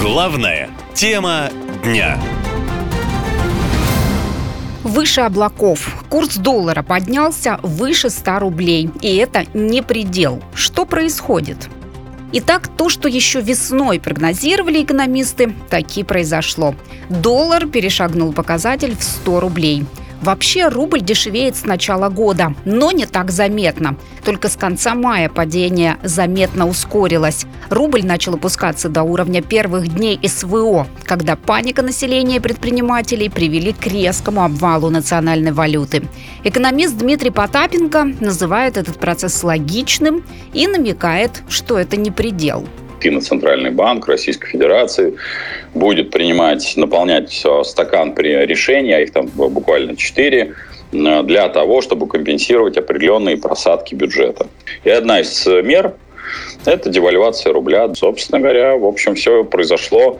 Главная тема дня. Выше облаков. Курс доллара поднялся выше 100 рублей. И это не предел. Что происходит? Итак, то, что еще весной прогнозировали экономисты, таки произошло. Доллар перешагнул показатель в 100 рублей. Вообще рубль дешевеет с начала года, но не так заметно. Только с конца мая падение заметно ускорилось. Рубль начал опускаться до уровня первых дней СВО, когда паника населения и предпринимателей привели к резкому обвалу национальной валюты. Экономист Дмитрий Потапенко называет этот процесс логичным и намекает, что это не предел и на Центральный банк Российской Федерации будет принимать, наполнять э, стакан при решении, а их там буквально четыре, э, для того, чтобы компенсировать определенные просадки бюджета. И одна из мер – это девальвация рубля. Собственно говоря, в общем, все произошло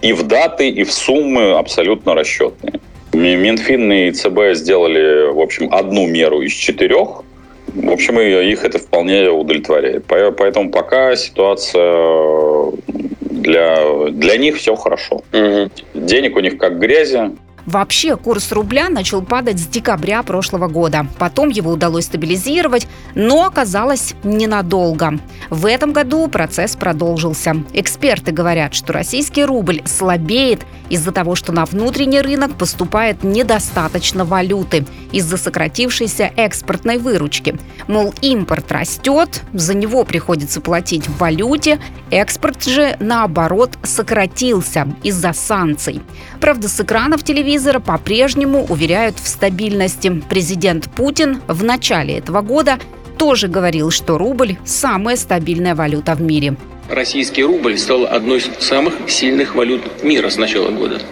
и в даты, и в суммы абсолютно расчетные. Минфин и ЦБ сделали, в общем, одну меру из четырех – в общем, их это вполне удовлетворяет. Поэтому пока ситуация для, для них все хорошо. Угу. Денег у них как грязи. Вообще курс рубля начал падать с декабря прошлого года. Потом его удалось стабилизировать, но оказалось ненадолго. В этом году процесс продолжился. Эксперты говорят, что российский рубль слабеет из-за того, что на внутренний рынок поступает недостаточно валюты из-за сократившейся экспортной выручки. Мол, импорт растет, за него приходится платить в валюте, экспорт же, наоборот, сократился из-за санкций. Правда, с экранов телевизора телевизора по-прежнему уверяют в стабильности. Президент Путин в начале этого года тоже говорил, что рубль – самая стабильная валюта в мире. Российский рубль стал одной из самых сильных валют мира с начала года.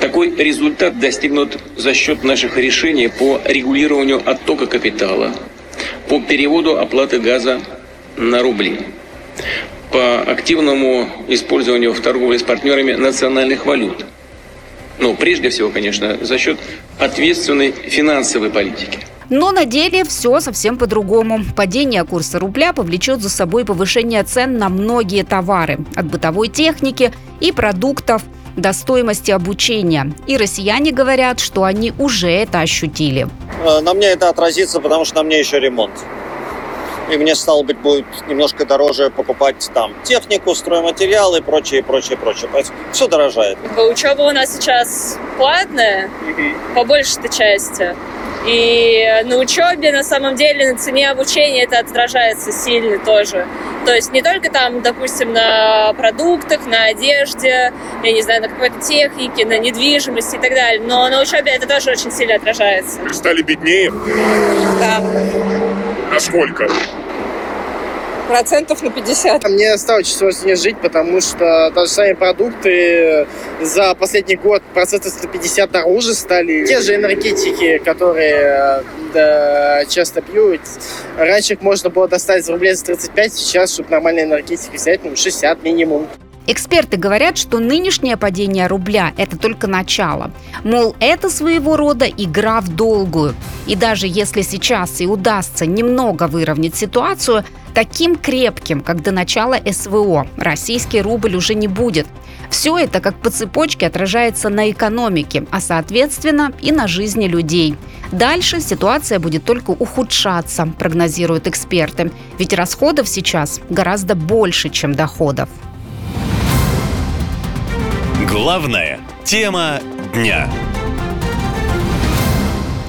Такой результат достигнут за счет наших решений по регулированию оттока капитала, по переводу оплаты газа на рубли, по активному использованию в торговле с партнерами национальных валют – ну, прежде всего, конечно, за счет ответственной финансовой политики. Но на деле все совсем по-другому. Падение курса рубля повлечет за собой повышение цен на многие товары. От бытовой техники и продуктов до стоимости обучения. И россияне говорят, что они уже это ощутили. Э, на мне это отразится, потому что на мне еще ремонт и мне, стало быть, будет немножко дороже покупать там технику, стройматериалы и прочее, прочее, прочее. Поэтому все дорожает. Учеба у нас сейчас платная, по большей части. И на учебе, на самом деле, на цене обучения это отражается сильно тоже. То есть не только там, допустим, на продуктах, на одежде, я не знаю, на какой-то технике, на недвижимости и так далее, но на учебе это тоже очень сильно отражается. Стали беднее? Да. Насколько? процентов на 50. Мне стало очень сложно жить, потому что даже сами продукты за последний год процентов на 50 дороже стали. Те же энергетики, которые да, часто пьют, раньше их можно было достать за рублей за 35, сейчас, чтобы нормальные энергетики взять, ну, 60 минимум. Эксперты говорят, что нынешнее падение рубля – это только начало. Мол, это своего рода игра в долгую. И даже если сейчас и удастся немного выровнять ситуацию, таким крепким, как до начала СВО, российский рубль уже не будет. Все это как по цепочке отражается на экономике, а соответственно и на жизни людей. Дальше ситуация будет только ухудшаться, прогнозируют эксперты. Ведь расходов сейчас гораздо больше, чем доходов. Главная тема дня.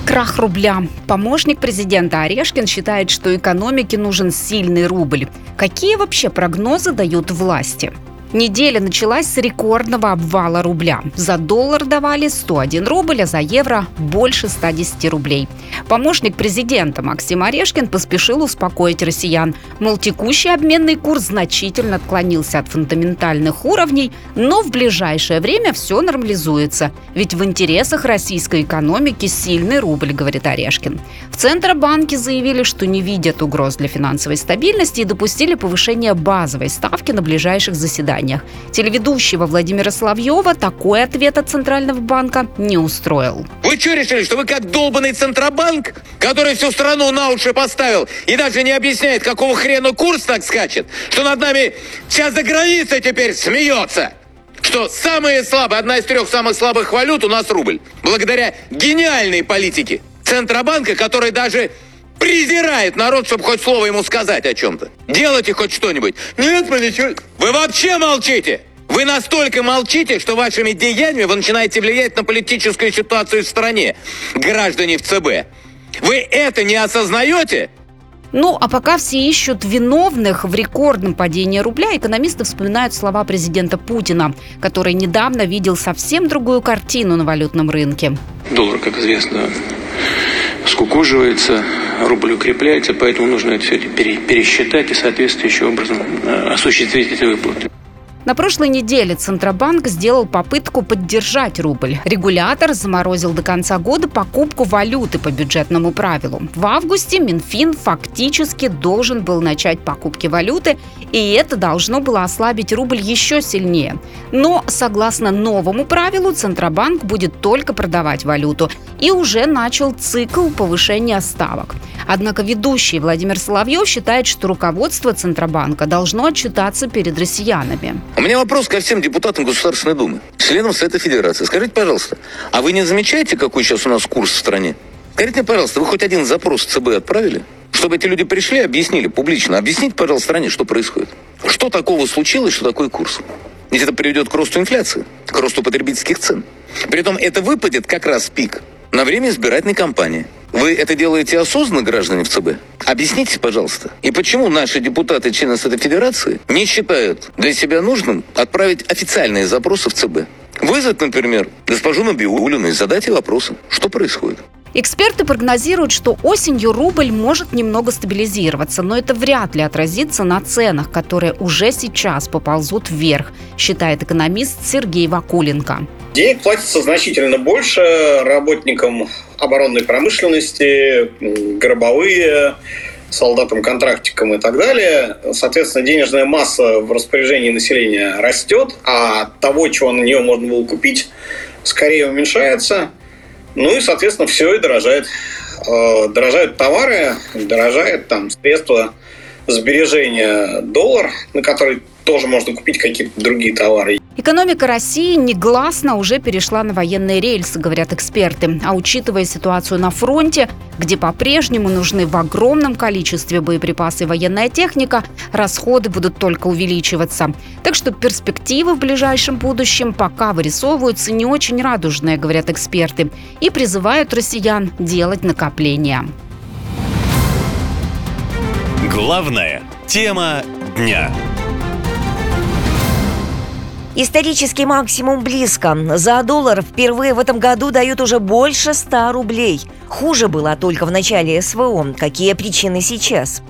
Крах рубля. Помощник президента Орешкин считает, что экономике нужен сильный рубль. Какие вообще прогнозы дают власти? Неделя началась с рекордного обвала рубля. За доллар давали 101 рубль, а за евро больше 110 рублей. Помощник президента Максим Орешкин поспешил успокоить россиян. Мол, текущий обменный курс значительно отклонился от фундаментальных уровней, но в ближайшее время все нормализуется. Ведь в интересах российской экономики сильный рубль, говорит Орешкин. В Центробанке заявили, что не видят угроз для финансовой стабильности и допустили повышение базовой ставки на ближайших заседаниях компаниях. Телеведущего Владимира Соловьева такой ответ от Центрального банка не устроил. Вы что решили, что вы как долбанный Центробанк, который всю страну на уши поставил и даже не объясняет, какого хрена курс так скачет, что над нами сейчас за границей теперь смеется? Что самые слабые, одна из трех самых слабых валют у нас рубль. Благодаря гениальной политике Центробанка, который даже презирает народ, чтобы хоть слово ему сказать о чем-то. Делайте хоть что-нибудь. Нет, мы ничего. Вы вообще молчите. Вы настолько молчите, что вашими деяниями вы начинаете влиять на политическую ситуацию в стране, граждане в ЦБ. Вы это не осознаете? Ну, а пока все ищут виновных в рекордном падении рубля, экономисты вспоминают слова президента Путина, который недавно видел совсем другую картину на валютном рынке. Доллар, как известно, скукоживается, рубль укрепляется, поэтому нужно это все пересчитать и соответствующим образом э, осуществить эти выплаты. На прошлой неделе Центробанк сделал попытку поддержать рубль. Регулятор заморозил до конца года покупку валюты по бюджетному правилу. В августе Минфин фактически должен был начать покупки валюты, и это должно было ослабить рубль еще сильнее. Но, согласно новому правилу, Центробанк будет только продавать валюту и уже начал цикл повышения ставок. Однако ведущий Владимир Соловьев считает, что руководство Центробанка должно отчитаться перед россиянами. У меня вопрос ко всем депутатам Государственной Думы, членам Совета Федерации. Скажите, пожалуйста, а вы не замечаете, какой сейчас у нас курс в стране? Скажите мне, пожалуйста, вы хоть один запрос ЦБ отправили? Чтобы эти люди пришли и объяснили публично. Объясните, пожалуйста, стране, что происходит. Что такого случилось, что такой курс? Ведь это приведет к росту инфляции, к росту потребительских цен. Притом это выпадет как раз пик на время избирательной кампании. Вы это делаете осознанно, граждане в ЦБ? Объясните, пожалуйста. И почему наши депутаты, члены Совета Федерации, не считают для себя нужным отправить официальные запросы в ЦБ? Вызвать, например, госпожу Набиулину и задать ей вопросы. Что происходит? Эксперты прогнозируют, что осенью рубль может немного стабилизироваться, но это вряд ли отразится на ценах, которые уже сейчас поползут вверх, считает экономист Сергей Вакуленко. Денег платится значительно больше работникам оборонной промышленности, гробовые, солдатам-контрактикам и так далее. Соответственно, денежная масса в распоряжении населения растет, а того, чего на нее можно было купить, скорее уменьшается. Ну и, соответственно, все и дорожает. Э, дорожают товары, дорожает там средства сбережения доллар, на который тоже можно купить какие-то другие товары. Экономика России негласно уже перешла на военные рельсы, говорят эксперты. А учитывая ситуацию на фронте, где по-прежнему нужны в огромном количестве боеприпасы и военная техника, расходы будут только увеличиваться. Так что перспективы в ближайшем будущем пока вырисовываются не очень радужные, говорят эксперты, и призывают россиян делать накопления. Главная тема дня. Исторический максимум близко. За доллар впервые в этом году дают уже больше 100 рублей. Хуже было только в начале СВО. Какие причины сейчас?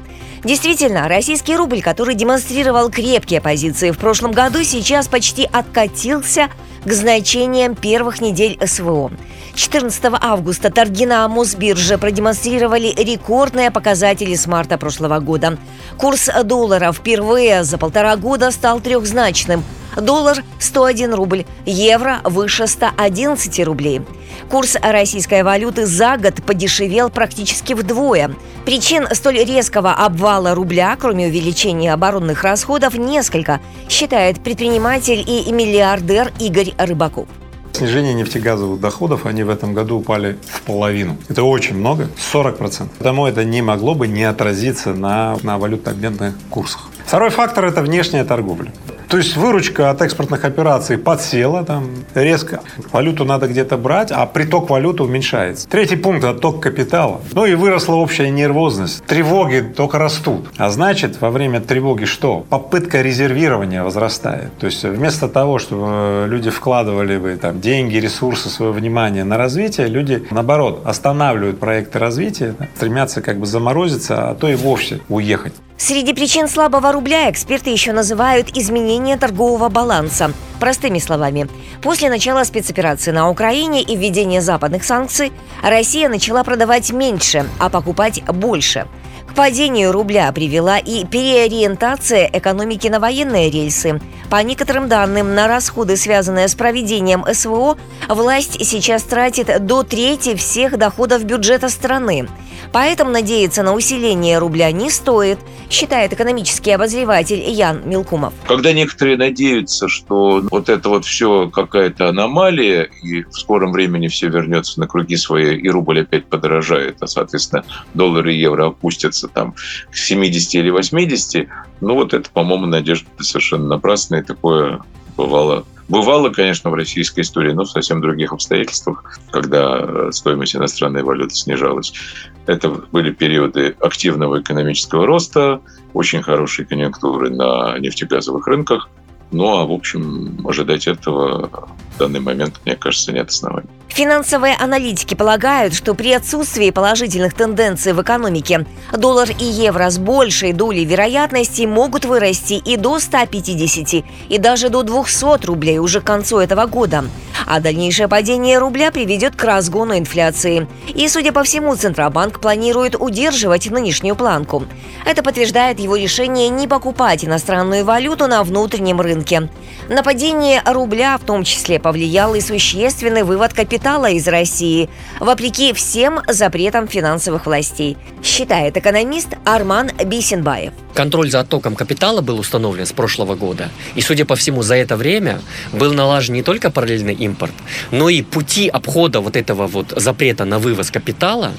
Действительно, российский рубль, который демонстрировал крепкие позиции в прошлом году, сейчас почти откатился к значениям первых недель СВО. 14 августа торги на Мосбирже продемонстрировали рекордные показатели с марта прошлого года. Курс доллара впервые за полтора года стал трехзначным – Доллар 101 рубль, евро выше 111 рублей. Курс российской валюты за год подешевел практически вдвое. Причин столь резкого обвала рубля, кроме увеличения оборонных расходов, несколько, считает предприниматель и миллиардер Игорь Рыбаков. Снижение нефтегазовых доходов, они в этом году упали в половину. Это очень много, 40%. Потому это не могло бы не отразиться на, на валютно-обменных курсах. Второй фактор – это внешняя торговля. То есть выручка от экспортных операций подсела там резко. Валюту надо где-то брать, а приток валюты уменьшается. Третий пункт – отток капитала. Ну и выросла общая нервозность. Тревоги только растут. А значит, во время тревоги что? Попытка резервирования возрастает. То есть вместо того, чтобы люди вкладывали бы там деньги, ресурсы, свое внимание на развитие, люди, наоборот, останавливают проекты развития, стремятся как бы заморозиться, а то и вовсе уехать. Среди причин слабого рубля эксперты еще называют изменение торгового баланса. Простыми словами, после начала спецоперации на Украине и введения западных санкций Россия начала продавать меньше, а покупать больше. Падению рубля привела и переориентация экономики на военные рельсы. По некоторым данным, на расходы, связанные с проведением СВО, власть сейчас тратит до трети всех доходов бюджета страны. Поэтому надеяться на усиление рубля не стоит, считает экономический обозреватель Ян Милкумов. Когда некоторые надеются, что вот это вот все какая-то аномалия, и в скором времени все вернется на круги свои, и рубль опять подорожает, а, соответственно, доллар и евро опустятся там к 70 или 80, ну вот это, по-моему, надежда совершенно напрасная, такое бывало Бывало, конечно, в российской истории, но в совсем других обстоятельствах, когда стоимость иностранной валюты снижалась. Это были периоды активного экономического роста, очень хорошей конъюнктуры на нефтегазовых рынках. Ну а, в общем, ожидать этого в данный момент, мне кажется, нет оснований. Финансовые аналитики полагают, что при отсутствии положительных тенденций в экономике доллар и евро с большей долей вероятности могут вырасти и до 150, и даже до 200 рублей уже к концу этого года. А дальнейшее падение рубля приведет к разгону инфляции. И, судя по всему, Центробанк планирует удерживать нынешнюю планку. Это подтверждает его решение не покупать иностранную валюту на внутреннем рынке. На падение рубля в том числе повлиял и существенный вывод капитала из России, вопреки всем запретам финансовых властей, считает экономист Арман Бисенбаев. Контроль за оттоком капитала был установлен с прошлого года. И, судя по всему, за это время был налажен не только параллельный импорт, но и пути обхода вот этого вот запрета на вывоз капитала.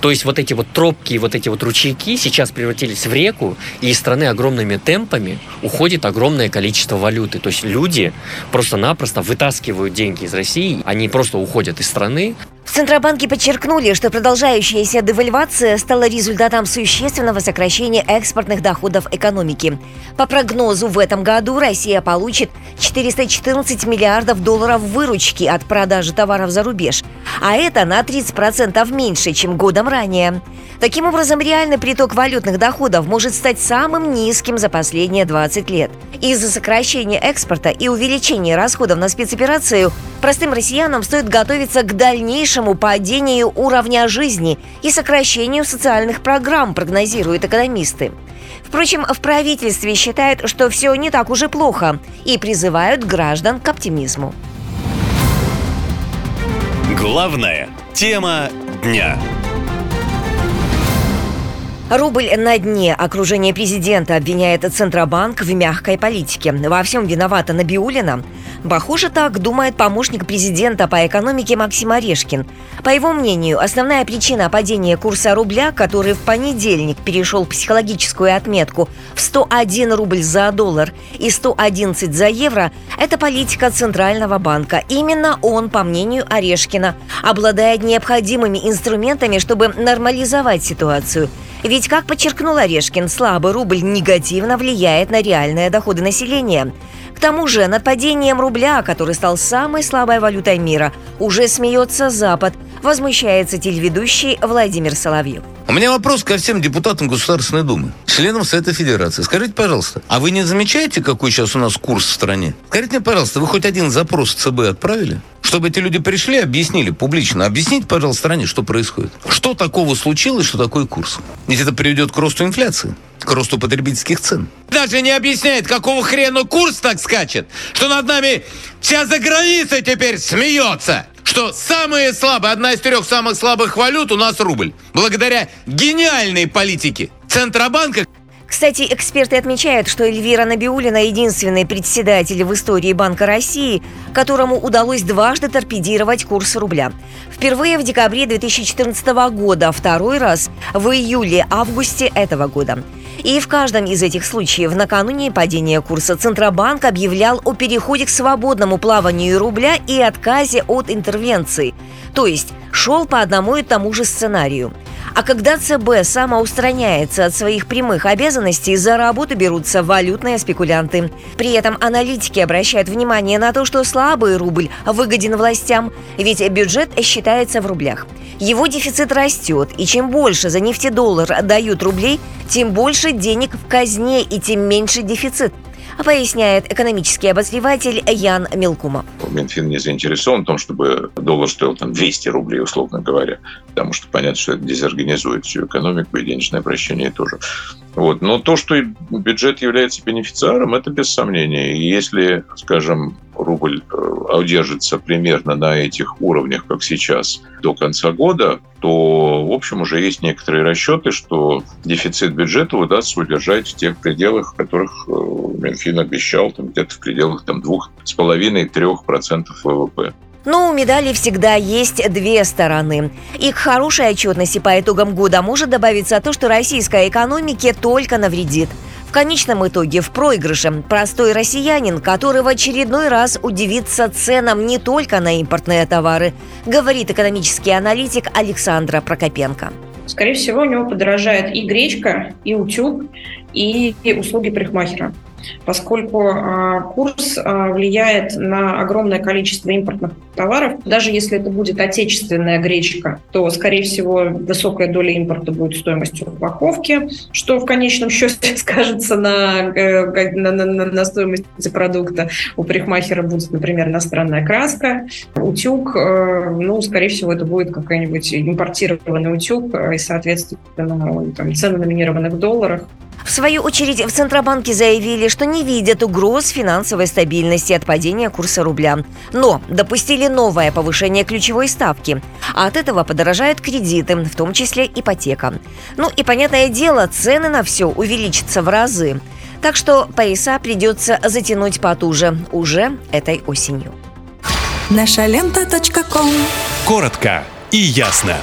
То есть вот эти вот тропки, вот эти вот ручейки сейчас превратились в реку, и из страны огромными темпами уходит огромное количество валюты. То есть люди просто-напросто вытаскивают деньги из России, они просто уходят из страны, в Центробанке подчеркнули, что продолжающаяся девальвация стала результатом существенного сокращения экспортных доходов экономики. По прогнозу, в этом году Россия получит 414 миллиардов долларов выручки от продажи товаров за рубеж, а это на 30% меньше, чем годом ранее. Таким образом, реальный приток валютных доходов может стать самым низким за последние 20 лет. Из-за сокращения экспорта и увеличения расходов на спецоперацию простым россиянам стоит готовиться к дальнейшему падению уровня жизни и сокращению социальных программ, прогнозируют экономисты. Впрочем, в правительстве считают, что все не так уж и плохо и призывают граждан к оптимизму. Главная тема дня. Рубль на дне. Окружение президента обвиняет Центробанк в мягкой политике. Во всем виновата Набиулина. Похоже, так думает помощник президента по экономике Максим Орешкин. По его мнению, основная причина падения курса рубля, который в понедельник перешел психологическую отметку в 101 рубль за доллар и 111 за евро, это политика Центрального банка. Именно он, по мнению Орешкина, обладает необходимыми инструментами, чтобы нормализовать ситуацию – ведь, как подчеркнул Орешкин, слабый рубль негативно влияет на реальные доходы населения. К тому же над падением рубля, который стал самой слабой валютой мира, уже смеется Запад, возмущается телеведущий Владимир Соловьев. У меня вопрос ко всем депутатам Государственной Думы, членам Совета Федерации. Скажите, пожалуйста, а вы не замечаете, какой сейчас у нас курс в стране? Скажите мне, пожалуйста, вы хоть один запрос ЦБ отправили? Чтобы эти люди пришли, объяснили публично. Объясните, пожалуйста, стране, что происходит. Что такого случилось, что такой курс? Ведь это приведет к росту инфляции к росту потребительских цен. Даже не объясняет, какого хрена курс так скачет, что над нами вся за граница теперь смеется что самые слабые, одна из трех самых слабых валют у нас рубль. Благодаря гениальной политике Центробанка. Кстати, эксперты отмечают, что Эльвира Набиулина – единственный председатель в истории Банка России, которому удалось дважды торпедировать курс рубля. Впервые в декабре 2014 года, второй раз в июле-августе этого года. И в каждом из этих случаев накануне падения курса Центробанк объявлял о переходе к свободному плаванию рубля и отказе от интервенции. То есть шел по одному и тому же сценарию. А когда ЦБ самоустраняется от своих прямых обязанностей, за работу берутся валютные спекулянты. При этом аналитики обращают внимание на то, что слабый рубль выгоден властям, ведь бюджет считается в рублях. Его дефицит растет, и чем больше за нефтедоллар дают рублей, тем больше денег в казне и тем меньше дефицит. Поясняет экономический обозреватель Ян Мелкумов. Минфин не заинтересован в том, чтобы доллар стоил там 200 рублей, условно говоря, потому что понятно, что это дезорганизует всю экономику и денежное обращение тоже. Вот. Но то, что бюджет является бенефициаром, это без сомнения. И если, скажем, рубль э, удержится примерно на этих уровнях, как сейчас, до конца года, то, в общем, уже есть некоторые расчеты, что дефицит бюджета удастся удержать в тех пределах, которых э, Минфин обещал, там, где-то в пределах там, 2,5-3% ВВП. Но у медали всегда есть две стороны. И к хорошей отчетности по итогам года может добавиться то, что российской экономике только навредит. В конечном итоге в проигрыше простой россиянин, который в очередной раз удивится ценам не только на импортные товары, говорит экономический аналитик Александра Прокопенко. Скорее всего, у него подорожает и гречка, и утюг, и услуги парикмахера поскольку а, курс а, влияет на огромное количество импортных товаров. Даже если это будет отечественная гречка, то, скорее всего, высокая доля импорта будет стоимостью упаковки, что в конечном счете скажется на, э, на, на, на стоимости продукта. У парикмахера будет, например, иностранная краска, утюг, э, ну, скорее всего, это будет какой-нибудь импортированный утюг, и, соответственно, там, цены номинированы в долларах. В свою очередь, в Центробанке заявили, что не видят угроз финансовой стабильности от падения курса рубля. Но допустили новое повышение ключевой ставки. А от этого подорожают кредиты, в том числе ипотека. Ну и, понятное дело, цены на все увеличатся в разы. Так что пояса придется затянуть потуже уже этой осенью. Наша лента. Коротко и ясно.